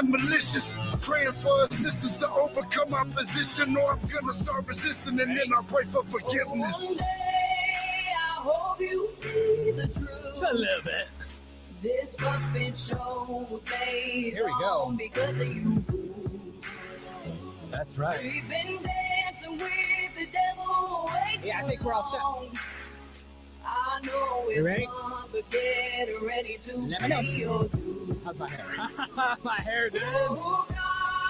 and malicious. Praying for assistance to overcome opposition, or I'm gonna start resisting and then I pray for forgiveness. One day, I hope you see the truth. A little bit. This puppet show stays Here we go. because of you. That's right. We've been dancing with the devil way Yeah, I think we're all set. long. I know You it's ready? fun, but get ready to Let me know. Pay your dues. How's my hair? my hair, dude. Oh, God.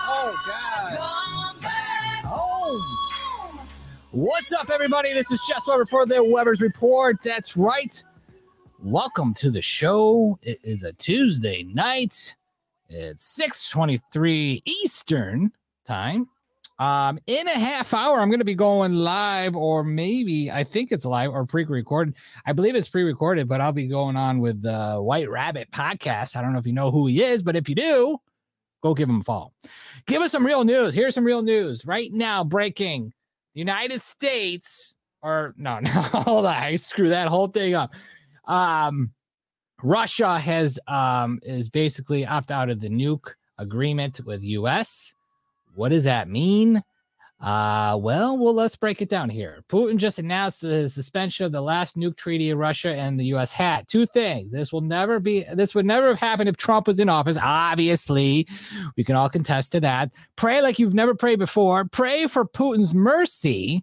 Oh, God. Come back home. What's up, everybody? This is Jess Weber for the Weber's Report. That's right. Welcome to the show. It is a Tuesday night. It's 6:23 Eastern time. Um, in a half hour, I'm going to be going live, or maybe I think it's live or pre-recorded. I believe it's pre-recorded, but I'll be going on with the White Rabbit podcast. I don't know if you know who he is, but if you do, go give him a follow. Give us some real news. Here's some real news right now. Breaking: the United States, or no, no, hold on, I screw that whole thing up. Um, Russia has um is basically opt out of the nuke agreement with US. What does that mean? Uh, well, well, let's break it down here. Putin just announced the suspension of the last nuke treaty Russia and the US had. Two things. This will never be this would never have happened if Trump was in office. Obviously, we can all contest to that. Pray like you've never prayed before. Pray for Putin's mercy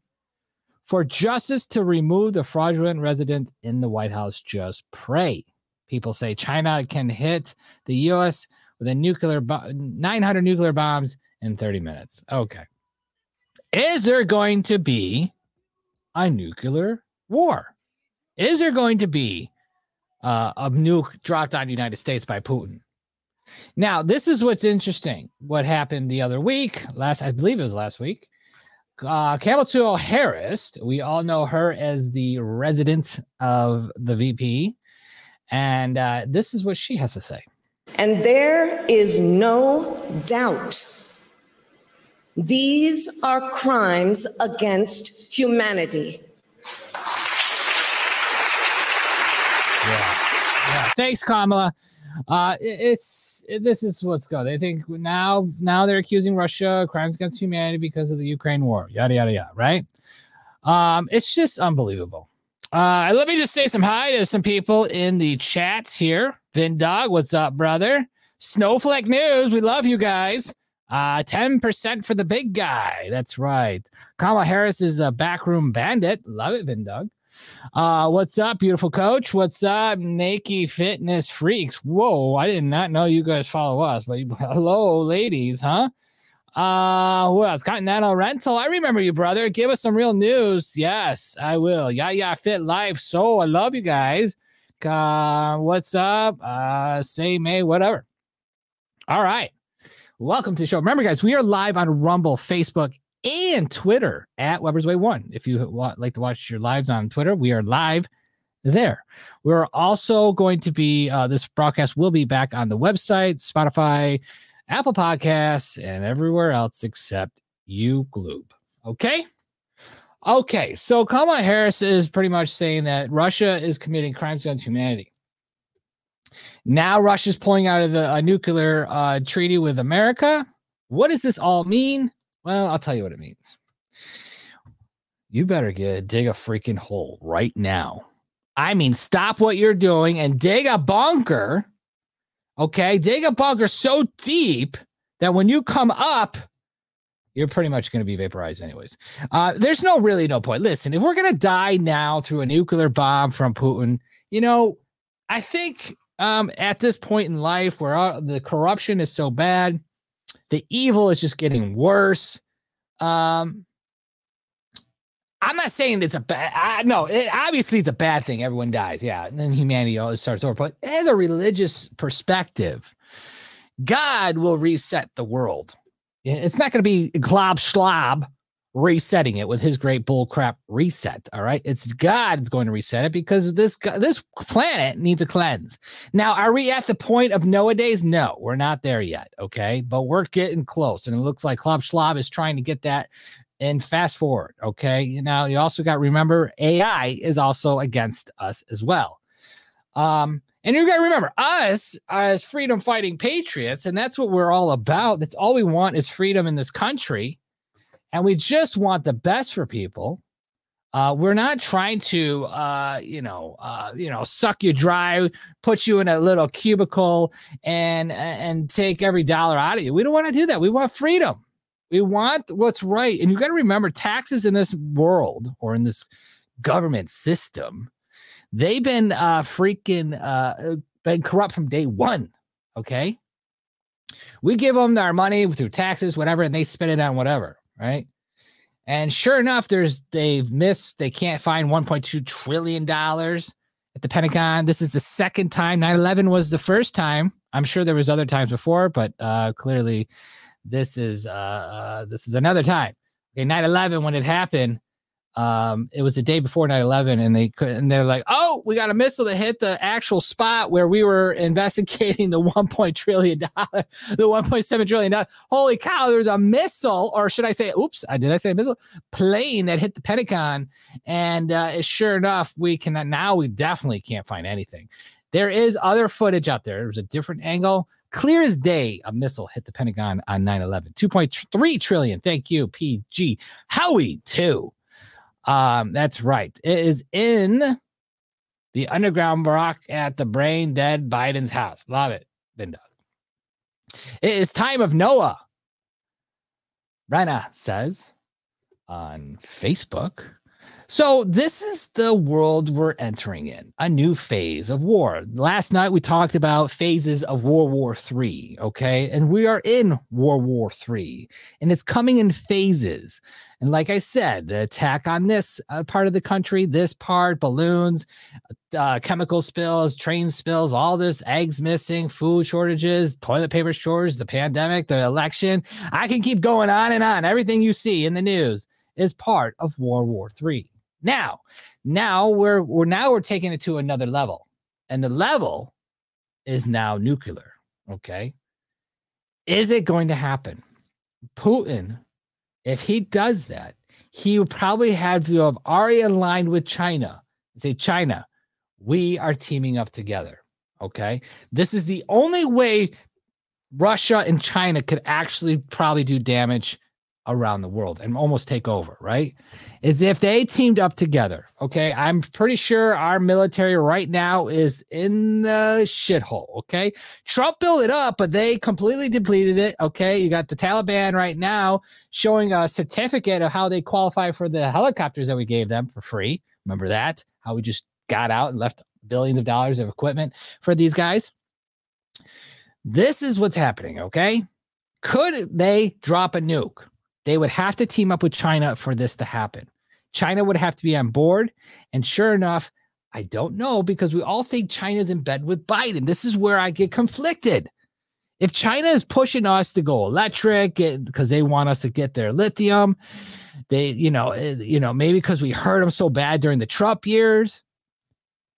for justice to remove the fraudulent resident in the White House. Just pray. People say China can hit the US with a nuclear bo- 900 nuclear bombs in 30 minutes. Okay. Is there going to be a nuclear war? Is there going to be uh, a nuke dropped on the United States by Putin? Now, this is what's interesting. What happened the other week? Last, I believe it was last week. Uh, Kamala Harris, we all know her as the resident of the VP. And uh, this is what she has to say. And there is no doubt these are crimes against humanity. Yeah. yeah. Thanks, Kamala. Uh, it- it's it- this is what's going. They think now now they're accusing Russia of crimes against humanity because of the Ukraine war. Yada yada yada. Right? Um, it's just unbelievable. Uh, let me just say some hi to some people in the chats here. Vin Dog, what's up, brother? Snowflake News, we love you guys. Uh, 10% for the big guy. That's right. Kamala Harris is a backroom bandit. Love it, Vin Dog. Uh, what's up, beautiful coach? What's up, Naked Fitness Freaks? Whoa, I did not know you guys follow us, but you- hello, ladies, huh? Uh, who else? Continental Rental. I remember you, brother. Give us some real news. Yes, I will. Yeah, yeah, fit life. So I love you guys. Uh, what's up? Uh, say May, whatever. All right. Welcome to the show. Remember, guys, we are live on Rumble, Facebook, and Twitter at Weber's Way One. If you like to watch your lives on Twitter, we are live there. We're also going to be uh, this broadcast will be back on the website, Spotify, Apple Podcasts, and everywhere else except YouTube. Okay. Okay, so Kamala Harris is pretty much saying that Russia is committing crimes against humanity. Now Russia's pulling out of the nuclear uh, treaty with America. What does this all mean? Well, I'll tell you what it means. You better get dig a freaking hole right now. I mean, stop what you're doing and dig a bunker. Okay, dig a bunker so deep that when you come up, you're pretty much going to be vaporized anyways. Uh, there's no really no point. Listen, if we're going to die now through a nuclear bomb from Putin, you know, I think um, at this point in life where uh, the corruption is so bad, the evil is just getting worse. Um, I'm not saying it's a bad. I, no, it obviously it's a bad thing. Everyone dies, yeah, and then humanity always starts over. But as a religious perspective, God will reset the world. It's not going to be glob schlob resetting it with his great bull crap reset. All right, it's God's going to reset it because this this planet needs a cleanse. Now, are we at the point of Noah days? No, we're not there yet. Okay, but we're getting close, and it looks like Klob Schlob is trying to get that and fast forward. Okay. Now you also got remember AI is also against us as well. Um, and you got to remember us as freedom fighting patriots, and that's what we're all about. That's all we want is freedom in this country. And we just want the best for people. Uh, we're not trying to, uh, you know, uh, you know, suck you dry, put you in a little cubicle, and and take every dollar out of you. We don't want to do that. We want freedom. We want what's right. And you got to remember, taxes in this world or in this government system They've been uh, freaking uh, been corrupt from day one. Okay. We give them our money through taxes, whatever, and they spend it on whatever, right? And sure enough, there's they've missed, they can't find 1.2 trillion dollars at the Pentagon. This is the second time. 9-11 was the first time. I'm sure there was other times before, but uh clearly this is uh, uh this is another time. Okay, 9-11 when it happened, um, it was the day before 9-11 and they could and they're like oh we got a missile that hit the actual spot where we were investigating the 1. trillion dollar the 1.7 trillion dollar holy cow there's a missile or should i say oops i did i say missile? Plane that hit the pentagon and uh, sure enough we can now we definitely can't find anything. There is other footage out there. There's a different angle. Clear as day a missile hit the pentagon on 9-11 2.3 trillion. Thank you pg howie too um, that's right. It is in the underground rock at the brain dead Biden's house. Love it, Linda. It is time of Noah. Rena says on Facebook. So, this is the world we're entering in a new phase of war. Last night we talked about phases of World War III, okay? And we are in World War III, and it's coming in phases. And like I said, the attack on this uh, part of the country, this part, balloons, uh, chemical spills, train spills, all this, eggs missing, food shortages, toilet paper shortage, the pandemic, the election. I can keep going on and on. Everything you see in the news is part of World War III. Now, now we're we're now we're taking it to another level. And the level is now nuclear. Okay. Is it going to happen? Putin, if he does that, he would probably have to have already aligned with China say, China, we are teaming up together. Okay. This is the only way Russia and China could actually probably do damage around the world and almost take over, right? Is if they teamed up together. Okay. I'm pretty sure our military right now is in the shithole. Okay. Trump built it up, but they completely depleted it. Okay. You got the Taliban right now showing a certificate of how they qualify for the helicopters that we gave them for free. Remember that? How we just got out and left billions of dollars of equipment for these guys. This is what's happening. Okay. Could they drop a nuke? They would have to team up with China for this to happen. China would have to be on board. And sure enough, I don't know because we all think China's in bed with Biden. This is where I get conflicted. If China is pushing us to go electric because they want us to get their lithium, they, you know, eh, you know, maybe because we hurt them so bad during the Trump years,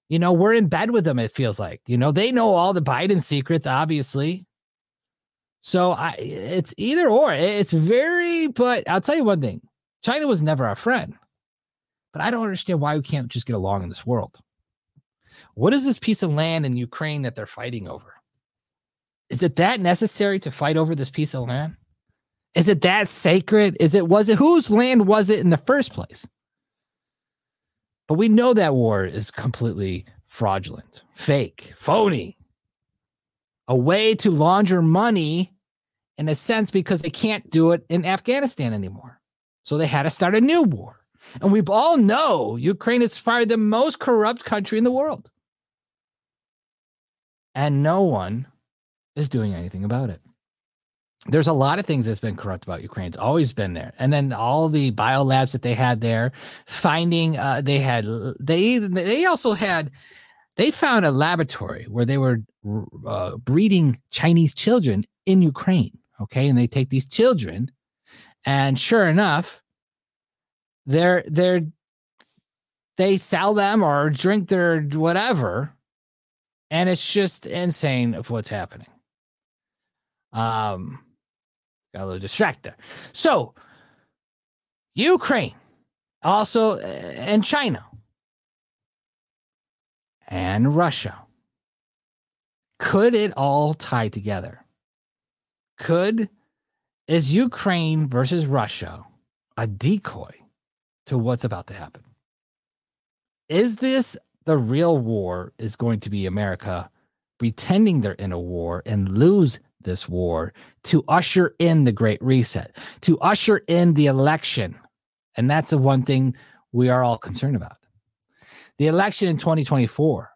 you know, we're in bed with them. It feels like, you know, they know all the Biden secrets, obviously. So I, it's either or. It's very, but I'll tell you one thing: China was never our friend. But I don't understand why we can't just get along in this world. What is this piece of land in Ukraine that they're fighting over? Is it that necessary to fight over this piece of land? Is it that sacred? Is it was it whose land was it in the first place? But we know that war is completely fraudulent, fake, phony a way to launder money in a sense because they can't do it in Afghanistan anymore. So they had to start a new war. And we all know Ukraine is far the most corrupt country in the world. And no one is doing anything about it. There's a lot of things that's been corrupt about Ukraine. It's always been there. And then all the biolabs that they had there, finding uh, they had they they also had they found a laboratory where they were uh, breeding Chinese children in Ukraine. Okay, and they take these children, and sure enough, they're they're they sell them or drink their whatever, and it's just insane of what's happening. Um, got a little distracted. So, Ukraine, also, uh, and China and Russia Could it all tie together? Could is Ukraine versus Russia a decoy to what's about to happen? Is this the real war is going to be America pretending they're in a war and lose this war to usher in the great reset, to usher in the election. And that's the one thing we are all concerned about. The election in 2024.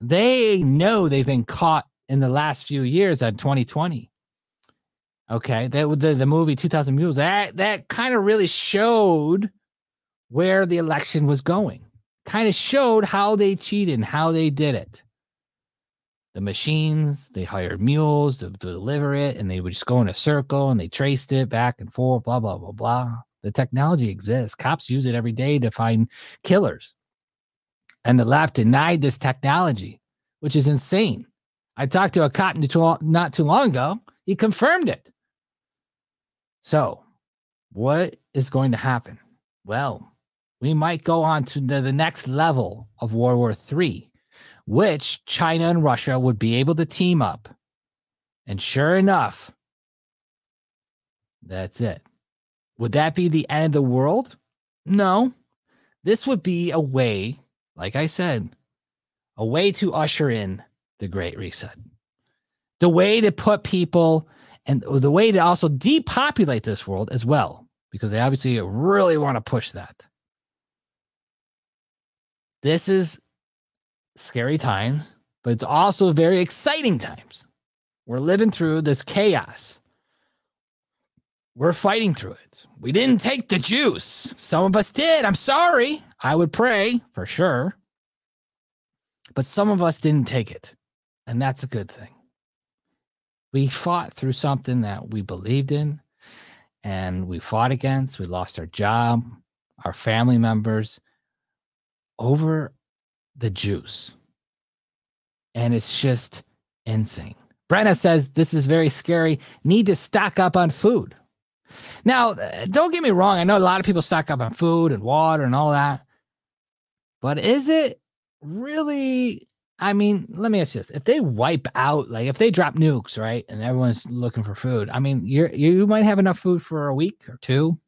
They know they've been caught in the last few years at 2020. Okay, that the, the movie 2000 Mules that that kind of really showed where the election was going. Kind of showed how they cheated and how they did it the machines. They hired mules to, to, deliver it, and they would just go in a circle and they traced it back and forth, blah, blah, blah, blah. The technology exists. Cops use it every day to find killers. And the left denied this technology, which is insane. I talked to a cop not too long ago. He confirmed it. So, what is going to happen? Well, we might go on to the, the next level of World War III which China and Russia would be able to team up. And sure enough, that's it. Would that be the end of the world? No. This would be a way, like I said, a way to usher in the Great Reset. The way to put people and the way to also depopulate this world as well, because they obviously really want to push that. This is scary times, but it's also very exciting times. We're living through this chaos. We're fighting through it. We didn't take the juice. Some of us did. I'm sorry. I would pray for sure. But some of us didn't take it. And that's a good thing. We fought through something that we believed in and we fought against. We lost our job, our family members over the juice. And it's just insane. Brenna says this is very scary. Need to stock up on food. Now, uh, don't get me wrong. I know a lot of people stock up on food and water and all that. But is it really? I mean, let me ask you this: If they wipe out, like if they drop nukes, right, and everyone's looking for food, I mean, you're you might have enough food for a week or two.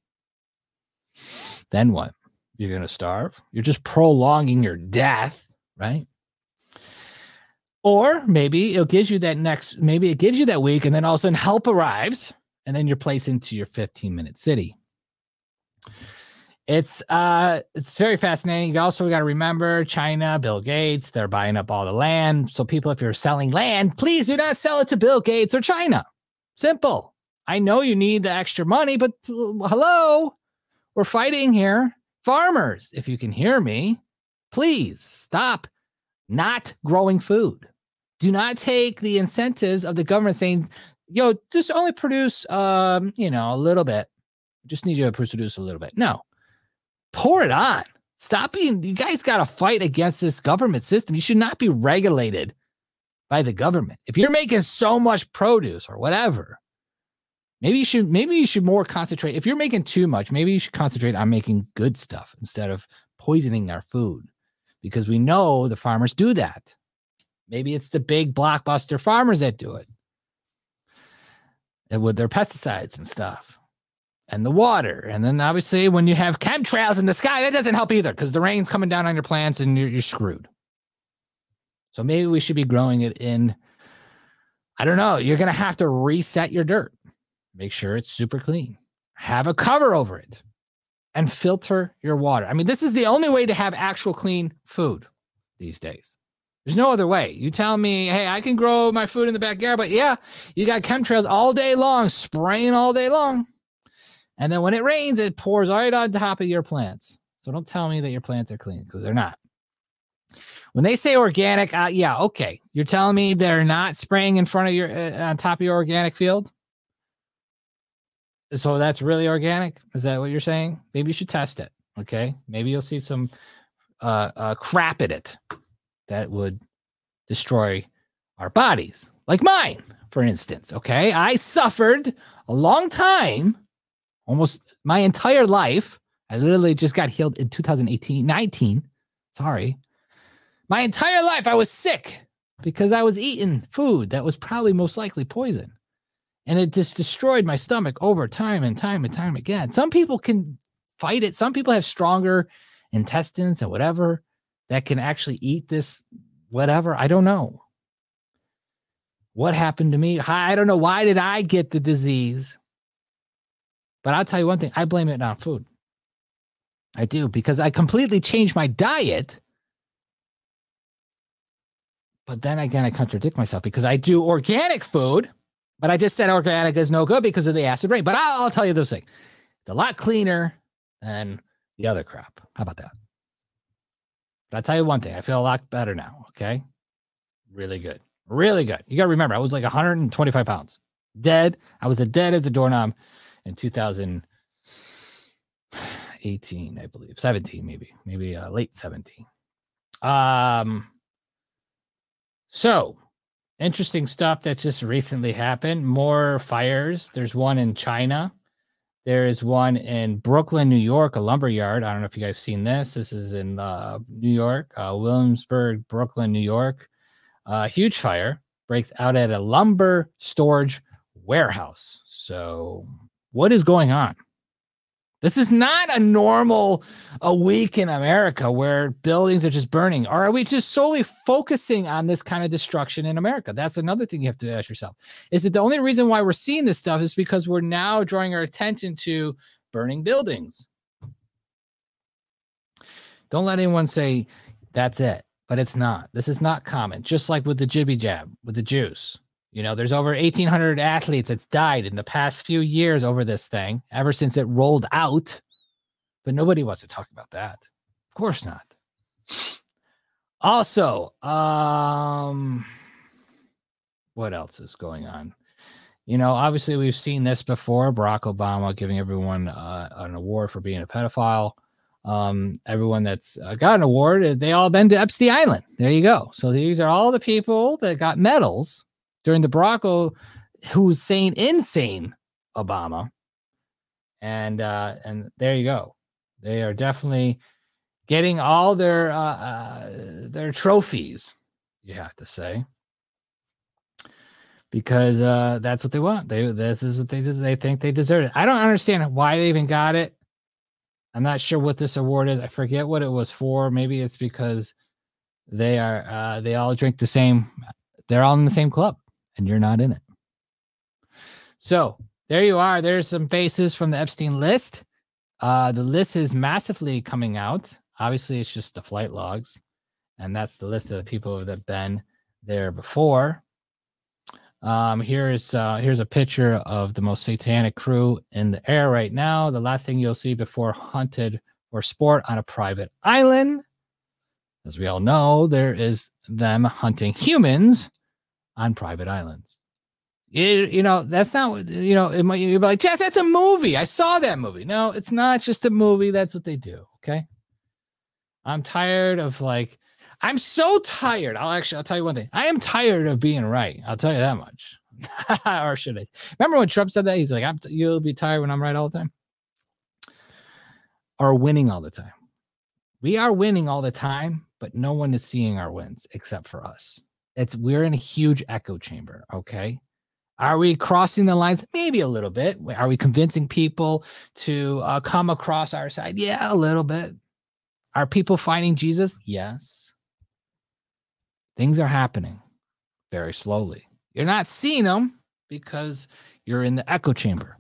Then what? You're going to starve. You're just prolonging your death, right? Or maybe it gives you that next, maybe it gives you that week, and then all of a sudden help arrives, and then you're placed into your 15 minute city. It's uh it's very fascinating. You also got to remember China, Bill Gates, they're buying up all the land. So people, if you're selling land, please do not sell it to Bill Gates or China. Simple. I know you need the extra money, but hello, we're fighting here. Farmers, if you can hear me, please stop not growing food. Do not take the incentives of the government saying, yo, just only produce um, you know, a little bit. Just need you to produce a little bit. No. Pour it on. Stop being you guys got to fight against this government system. You should not be regulated by the government. If you're making so much produce or whatever, Maybe you should maybe you should more concentrate. If you're making too much, maybe you should concentrate on making good stuff instead of poisoning our food. Because we know the farmers do that. Maybe it's the big blockbuster farmers that do it. And with their pesticides and stuff. And the water. And then obviously when you have chemtrails in the sky, that doesn't help either because the rain's coming down on your plants and you're, you're screwed. So maybe we should be growing it in I don't know. You're going to have to reset your dirt. Make sure it's super clean. Have a cover over it and filter your water. I mean, this is the only way to have actual clean food these days. There's no other way. You tell me, hey, I can grow my food in the backyard, but yeah, you got chemtrails all day long, spraying all day long. And then when it rains, it pours right on top of your plants. So don't tell me that your plants are clean because they're not. When they say organic, uh, yeah, okay. You're telling me they're not spraying in front of your uh, on top of your organic field. So that's really organic. Is that what you're saying? Maybe you should test it. Okay. Maybe you'll see some uh, uh, crap in it that would destroy our bodies, like mine, for instance. Okay. I suffered a long time, almost my entire life. I literally just got healed in 2018, 19. Sorry. My entire life, I was sick because I was eating food that was probably most likely poison. And it just destroyed my stomach over time and time and time again. Some people can fight it. Some people have stronger intestines and whatever that can actually eat this, whatever. I don't know. What happened to me? I don't know. Why did I get the disease? But I'll tell you one thing I blame it on food. I do because I completely changed my diet. But then again, I contradict myself because I do organic food, but I just said organic is no good because of the acid rain. But I'll, I'll tell you this thing it's a lot cleaner than the other crap. How about that? But I'll tell you one thing I feel a lot better now. Okay. Really good. Really good. You got to remember, I was like 125 pounds dead. I was as dead as a doorknob in 2018, I believe, 17, maybe, maybe uh, late 17. Um, so interesting stuff that just recently happened. More fires. There's one in China. There is one in Brooklyn, New York, a lumber yard. I don't know if you guys seen this. This is in uh, New York, uh, Williamsburg, Brooklyn, New York. Uh, huge fire breaks out at a lumber storage warehouse. So, what is going on? This is not a normal a week in America where buildings are just burning. Or are we just solely focusing on this kind of destruction in America? That's another thing you have to ask yourself. Is it the only reason why we're seeing this stuff is because we're now drawing our attention to burning buildings? Don't let anyone say that's it but it's not. This is not common. Just like with the jibby jab, with the juice. You know, there's over 1,800 athletes that's died in the past few years over this thing, ever since it rolled out. But nobody wants to talk about that. Of course not. Also, um, what else is going on? You know, obviously we've seen this before. Barack Obama giving everyone uh, an award for being a pedophile um, everyone that's uh, got an award, uh, they all been to Epstein Island. There you go. So these are all the people that got medals during the Barack Hussein insane Obama. And uh, and there you go. They are definitely getting all their uh, uh, their trophies. You have to say because uh, that's what they want. They this is what they they think they deserve it. I don't understand why they even got it. I'm not sure what this award is. I forget what it was for. Maybe it's because they are uh, they all drink the same. They're all in the same club, and you're not in it. So there you are. There's some faces from the Epstein list. Uh, the list is massively coming out. Obviously, it's just the flight logs, and that's the list of the people that have been there before. Um, here's uh, here's a picture of the most satanic crew in the air right now. The last thing you'll see before hunted for sport on a private island. As we all know, there is them hunting humans on private islands. You, you know, that's not, you know, it might, you're like, Jess, that's a movie. I saw that movie. No, it's not just a movie. That's what they do. Okay. I'm tired of like I'm so tired. I'll actually I'll tell you one thing. I am tired of being right. I'll tell you that much. or should I? Remember when Trump said that? He's like, I'm "You'll be tired when I'm right all the time." Or winning all the time. We are winning all the time, but no one is seeing our wins except for us. It's we're in a huge echo chamber. Okay. Are we crossing the lines? Maybe a little bit. Are we convincing people to uh, come across our side? Yeah, a little bit. Are people finding Jesus? Yes. Things are happening very slowly. You're not seeing them because you're in the echo chamber.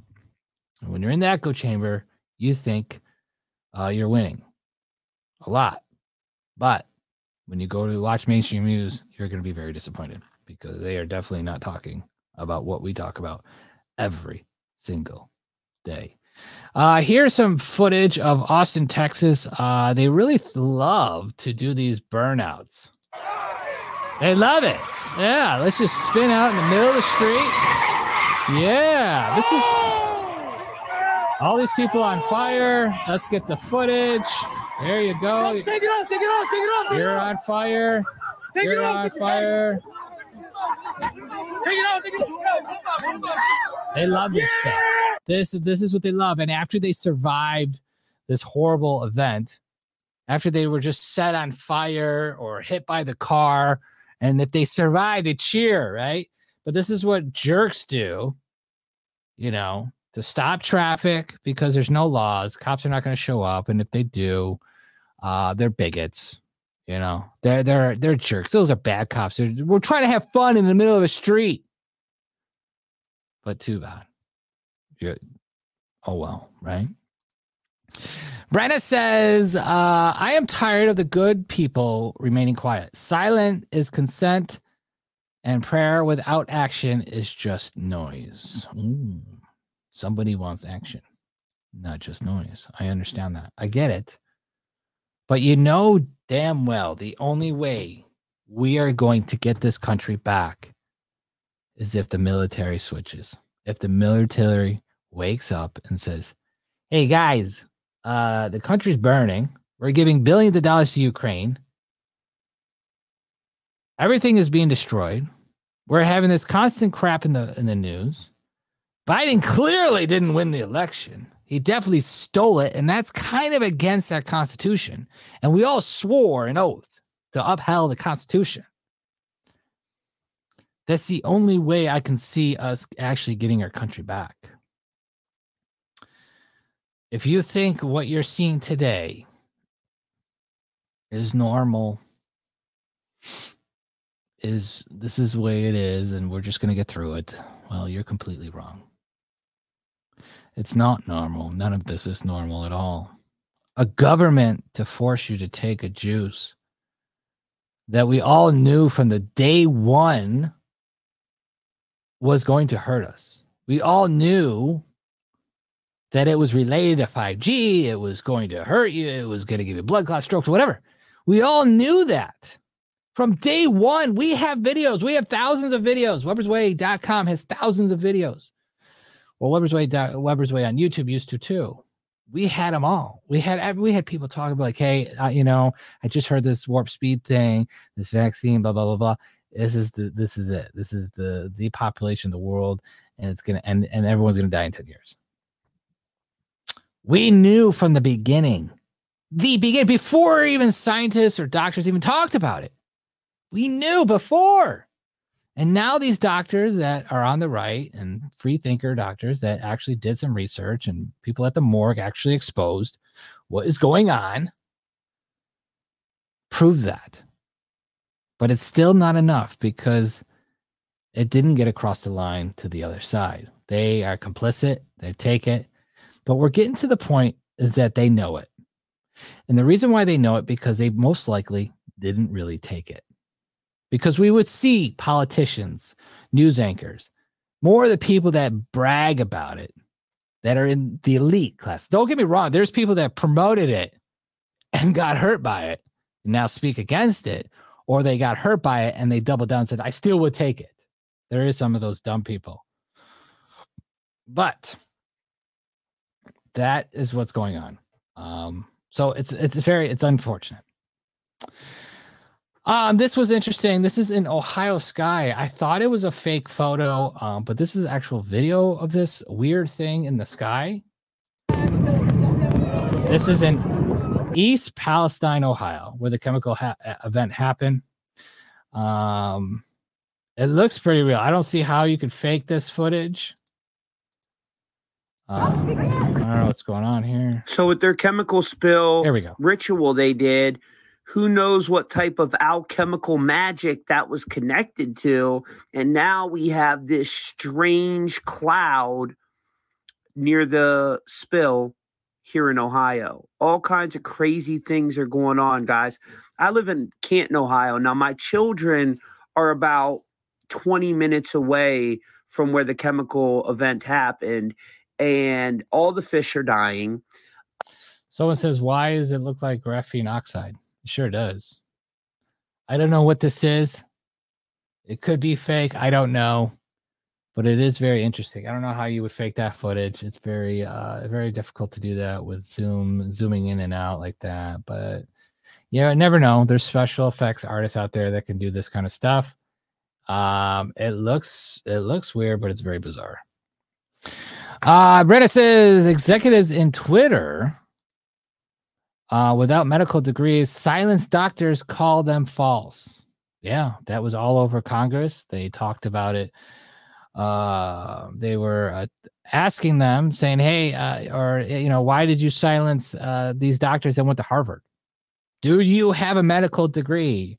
And when you're in the echo chamber, you think uh, you're winning a lot. But when you go to watch mainstream news, you're going to be very disappointed because they are definitely not talking about what we talk about every single day. Uh, here's some footage of Austin, Texas. Uh, they really love to do these burnouts. They love it. Yeah, let's just spin out in the middle of the street. Yeah, this is all these people on fire. Let's get the footage. There you go. Take it off, take it off, take it off. You're on fire. Take You're it off, on take it fire. Take it off, take it off. They love this stuff. This this is what they love. And after they survived this horrible event, after they were just set on fire or hit by the car And if they survive, they cheer, right? But this is what jerks do, you know, to stop traffic because there's no laws. Cops are not going to show up. And if they do, uh, they're bigots. You know, they're they're they're jerks. Those are bad cops. They're, we're trying to have fun in the middle of a street. But too bad. You're, oh well, right? Brenna says, uh, I am tired of the good people remaining quiet. Silent is consent, and prayer without action is just noise. Ooh, somebody wants action, not just noise. I understand that. I get it. But you know damn well the only way we are going to get this country back is if the military switches. If the military wakes up and says, hey guys, uh, the country's burning. We're giving billions of dollars to Ukraine. Everything is being destroyed. We're having this constant crap in the in the news. Biden clearly didn't win the election. He definitely stole it, and that's kind of against our Constitution. And we all swore an oath to upheld the Constitution. That's the only way I can see us actually getting our country back. If you think what you're seeing today is normal, is this is the way it is, and we're just going to get through it, well, you're completely wrong. It's not normal. None of this is normal at all. A government to force you to take a juice that we all knew from the day one was going to hurt us. We all knew that it was related to 5G, it was going to hurt you, it was going to give you blood clot strokes, whatever. We all knew that. From day one, we have videos. We have thousands of videos. Webersway.com has thousands of videos. Well, Weber's Way, Weber's Way on YouTube used to too. We had them all. We had we had people talking about like, hey, you know, I just heard this warp speed thing, this vaccine, blah blah blah blah. This is the this is it. This is the the population of the world, and it's gonna and and everyone's gonna die in ten years. We knew from the beginning, the beginning, before even scientists or doctors even talked about it. We knew before. And now these doctors that are on the right and free thinker doctors that actually did some research and people at the morgue actually exposed what is going on prove that. But it's still not enough because it didn't get across the line to the other side. They are complicit, they take it. But we're getting to the point is that they know it. And the reason why they know it because they most likely didn't really take it because we would see politicians, news anchors, more of the people that brag about it that are in the elite class. Don't get me wrong, there's people that promoted it and got hurt by it and now speak against it, or they got hurt by it and they doubled down and said, I still would take it. There is some of those dumb people. But that is what's going on. Um, so it's it's very it's unfortunate. Um, this was interesting. This is in Ohio sky. I thought it was a fake photo, um, but this is actual video of this weird thing in the sky. This is in East Palestine, Ohio, where the chemical ha- event happened. Um, it looks pretty real. I don't see how you could fake this footage. Um, I don't know what's going on here. So with their chemical spill There we go. ritual they did, who knows what type of alchemical magic that was connected to. And now we have this strange cloud near the spill here in ohio. All kinds of crazy things are going on guys. I live in canton ohio. Now my children are about 20 minutes away from where the chemical event happened and all the fish are dying. Someone says, "Why does it look like graphene oxide?" It sure does. I don't know what this is. It could be fake. I don't know, but it is very interesting. I don't know how you would fake that footage. It's very, uh, very difficult to do that with Zoom, zooming in and out like that. But yeah, I never know. There's special effects artists out there that can do this kind of stuff. Um, it looks, it looks weird, but it's very bizarre. Uh, Brenna says executives in Twitter uh, without medical degrees, silence doctors call them false. Yeah, that was all over Congress. They talked about it. Uh, they were uh, asking them, saying, "Hey, uh, or you know, why did you silence uh, these doctors that went to Harvard? Do you have a medical degree?"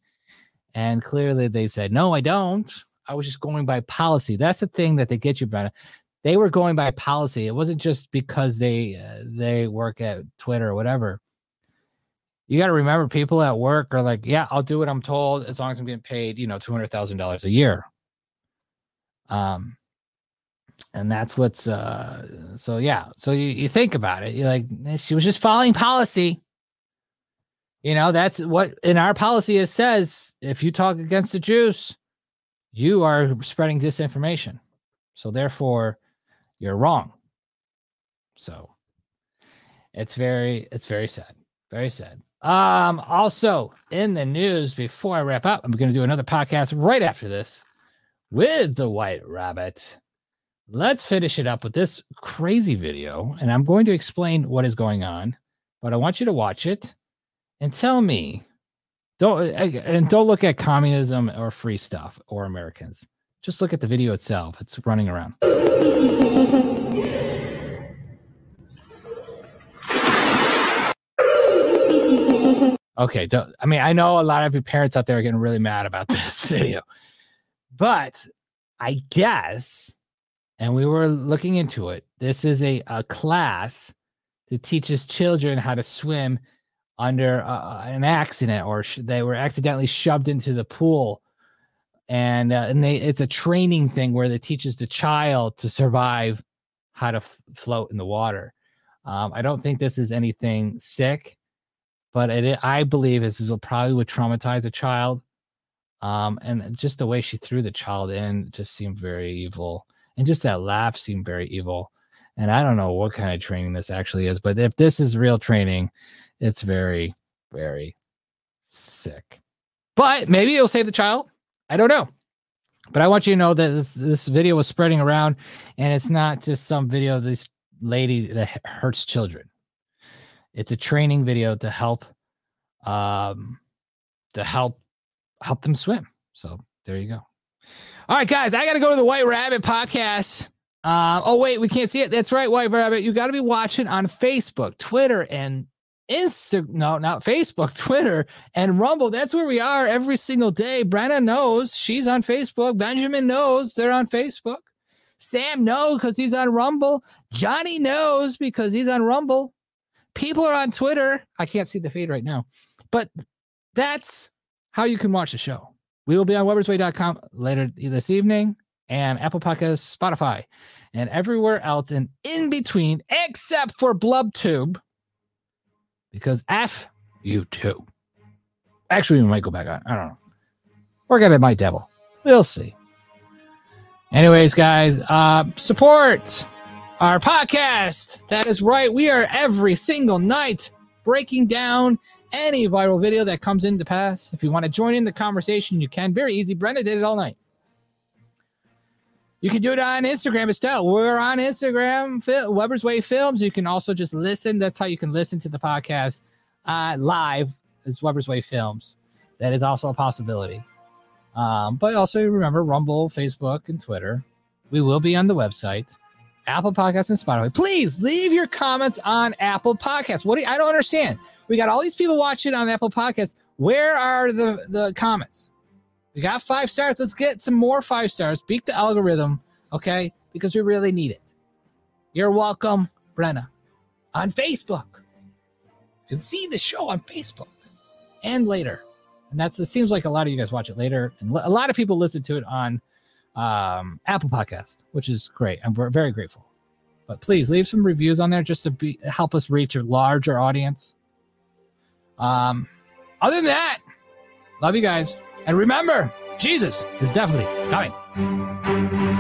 And clearly, they said, "No, I don't. I was just going by policy." That's the thing that they get you, Brenna. They were going by policy. It wasn't just because they uh, they work at Twitter or whatever you got to remember people at work are like, yeah, I'll do what I'm told as long as I'm getting paid, you know, $200,000 a year. Um, and that's what's, uh, so yeah. So you, you think about it. You're like, she was just following policy. You know, that's what in our policy it says if you talk against the Jews, you are spreading disinformation. So therefore, you're wrong. So it's very, it's very sad. Very sad. Um, also in the news, before I wrap up, I'm going to do another podcast right after this with the White Rabbit. Let's finish it up with this crazy video, and I'm going to explain what is going on, but I want you to watch it and tell me. Don't and don't look at communism or free stuff or Americans. Just look at the video itself. It's running around. Okay, I mean, I know a lot of your parents out there are getting really mad about this video, but I guess, and we were looking into it. This is a, a class that teaches children how to swim under uh, an accident, or sh- they were accidentally shoved into the pool, and uh, and they it's a training thing where it teaches the child to survive how to f- float in the water. Um, I don't think this is anything sick but it, I believe this is probably would traumatize a child. Um, and just the way she threw the child in just seemed very evil, and just that laugh seemed very evil. And I don't know what kind of training this actually is, but if this is real training, it's very, very sick. But maybe it'll save the child. I don't know. But I want you to know that this, this video was spreading around, and it's not just some video of this lady that hurts children. It's a training video to help um to help help them swim. So there you go. All right, guys, I got to go to the White Rabbit podcast. Uh, oh wait, we can't see it. That's right, White Rabbit. You got to be watching on Facebook, Twitter, and Instagram. No, not Facebook, Twitter, and Rumble. That's where we are every single day. Brenna knows she's on Facebook. Benjamin knows they're on Facebook. Sam knows because he's on Rumble. Johnny knows because he's on Rumble people are on Twitter. I can't see the feed right now, but that's how you can watch the show. We will be on webersway.com later this evening and Apple Podcasts, Spotify, and everywhere else and in between, except for BlubTube, because F YouTube. Actually, we might go back on. I don't know. We're gonna my devil. We'll see. Anyways, guys, uh, support our podcast. That is right. We are every single night breaking down any viral video that comes into pass. If you want to join in the conversation, you can. Very easy. Brenda did it all night. You can do it on Instagram as well. We're on Instagram, Weber's Way Films. You can also just listen. That's how you can listen to the podcast uh, live as Weber's Way Films. That is also a possibility. Um, but also remember Rumble, Facebook, and Twitter. We will be on the website. Apple Podcasts and Spotify. Please leave your comments on Apple Podcasts. What do you, I don't understand. We got all these people watching on Apple Podcasts. Where are the the comments? We got five stars. Let's get some more five stars. Beat the algorithm, okay? Because we really need it. You're welcome, Brenna, on Facebook. You can see the show on Facebook and later. And that's it seems like a lot of you guys watch it later, and a lot of people listen to it on um, Apple Podcast, which is great. I'm very grateful. But please leave some reviews on there just to be help us reach a larger audience. Um, other than that, love you guys, and remember, Jesus is definitely coming.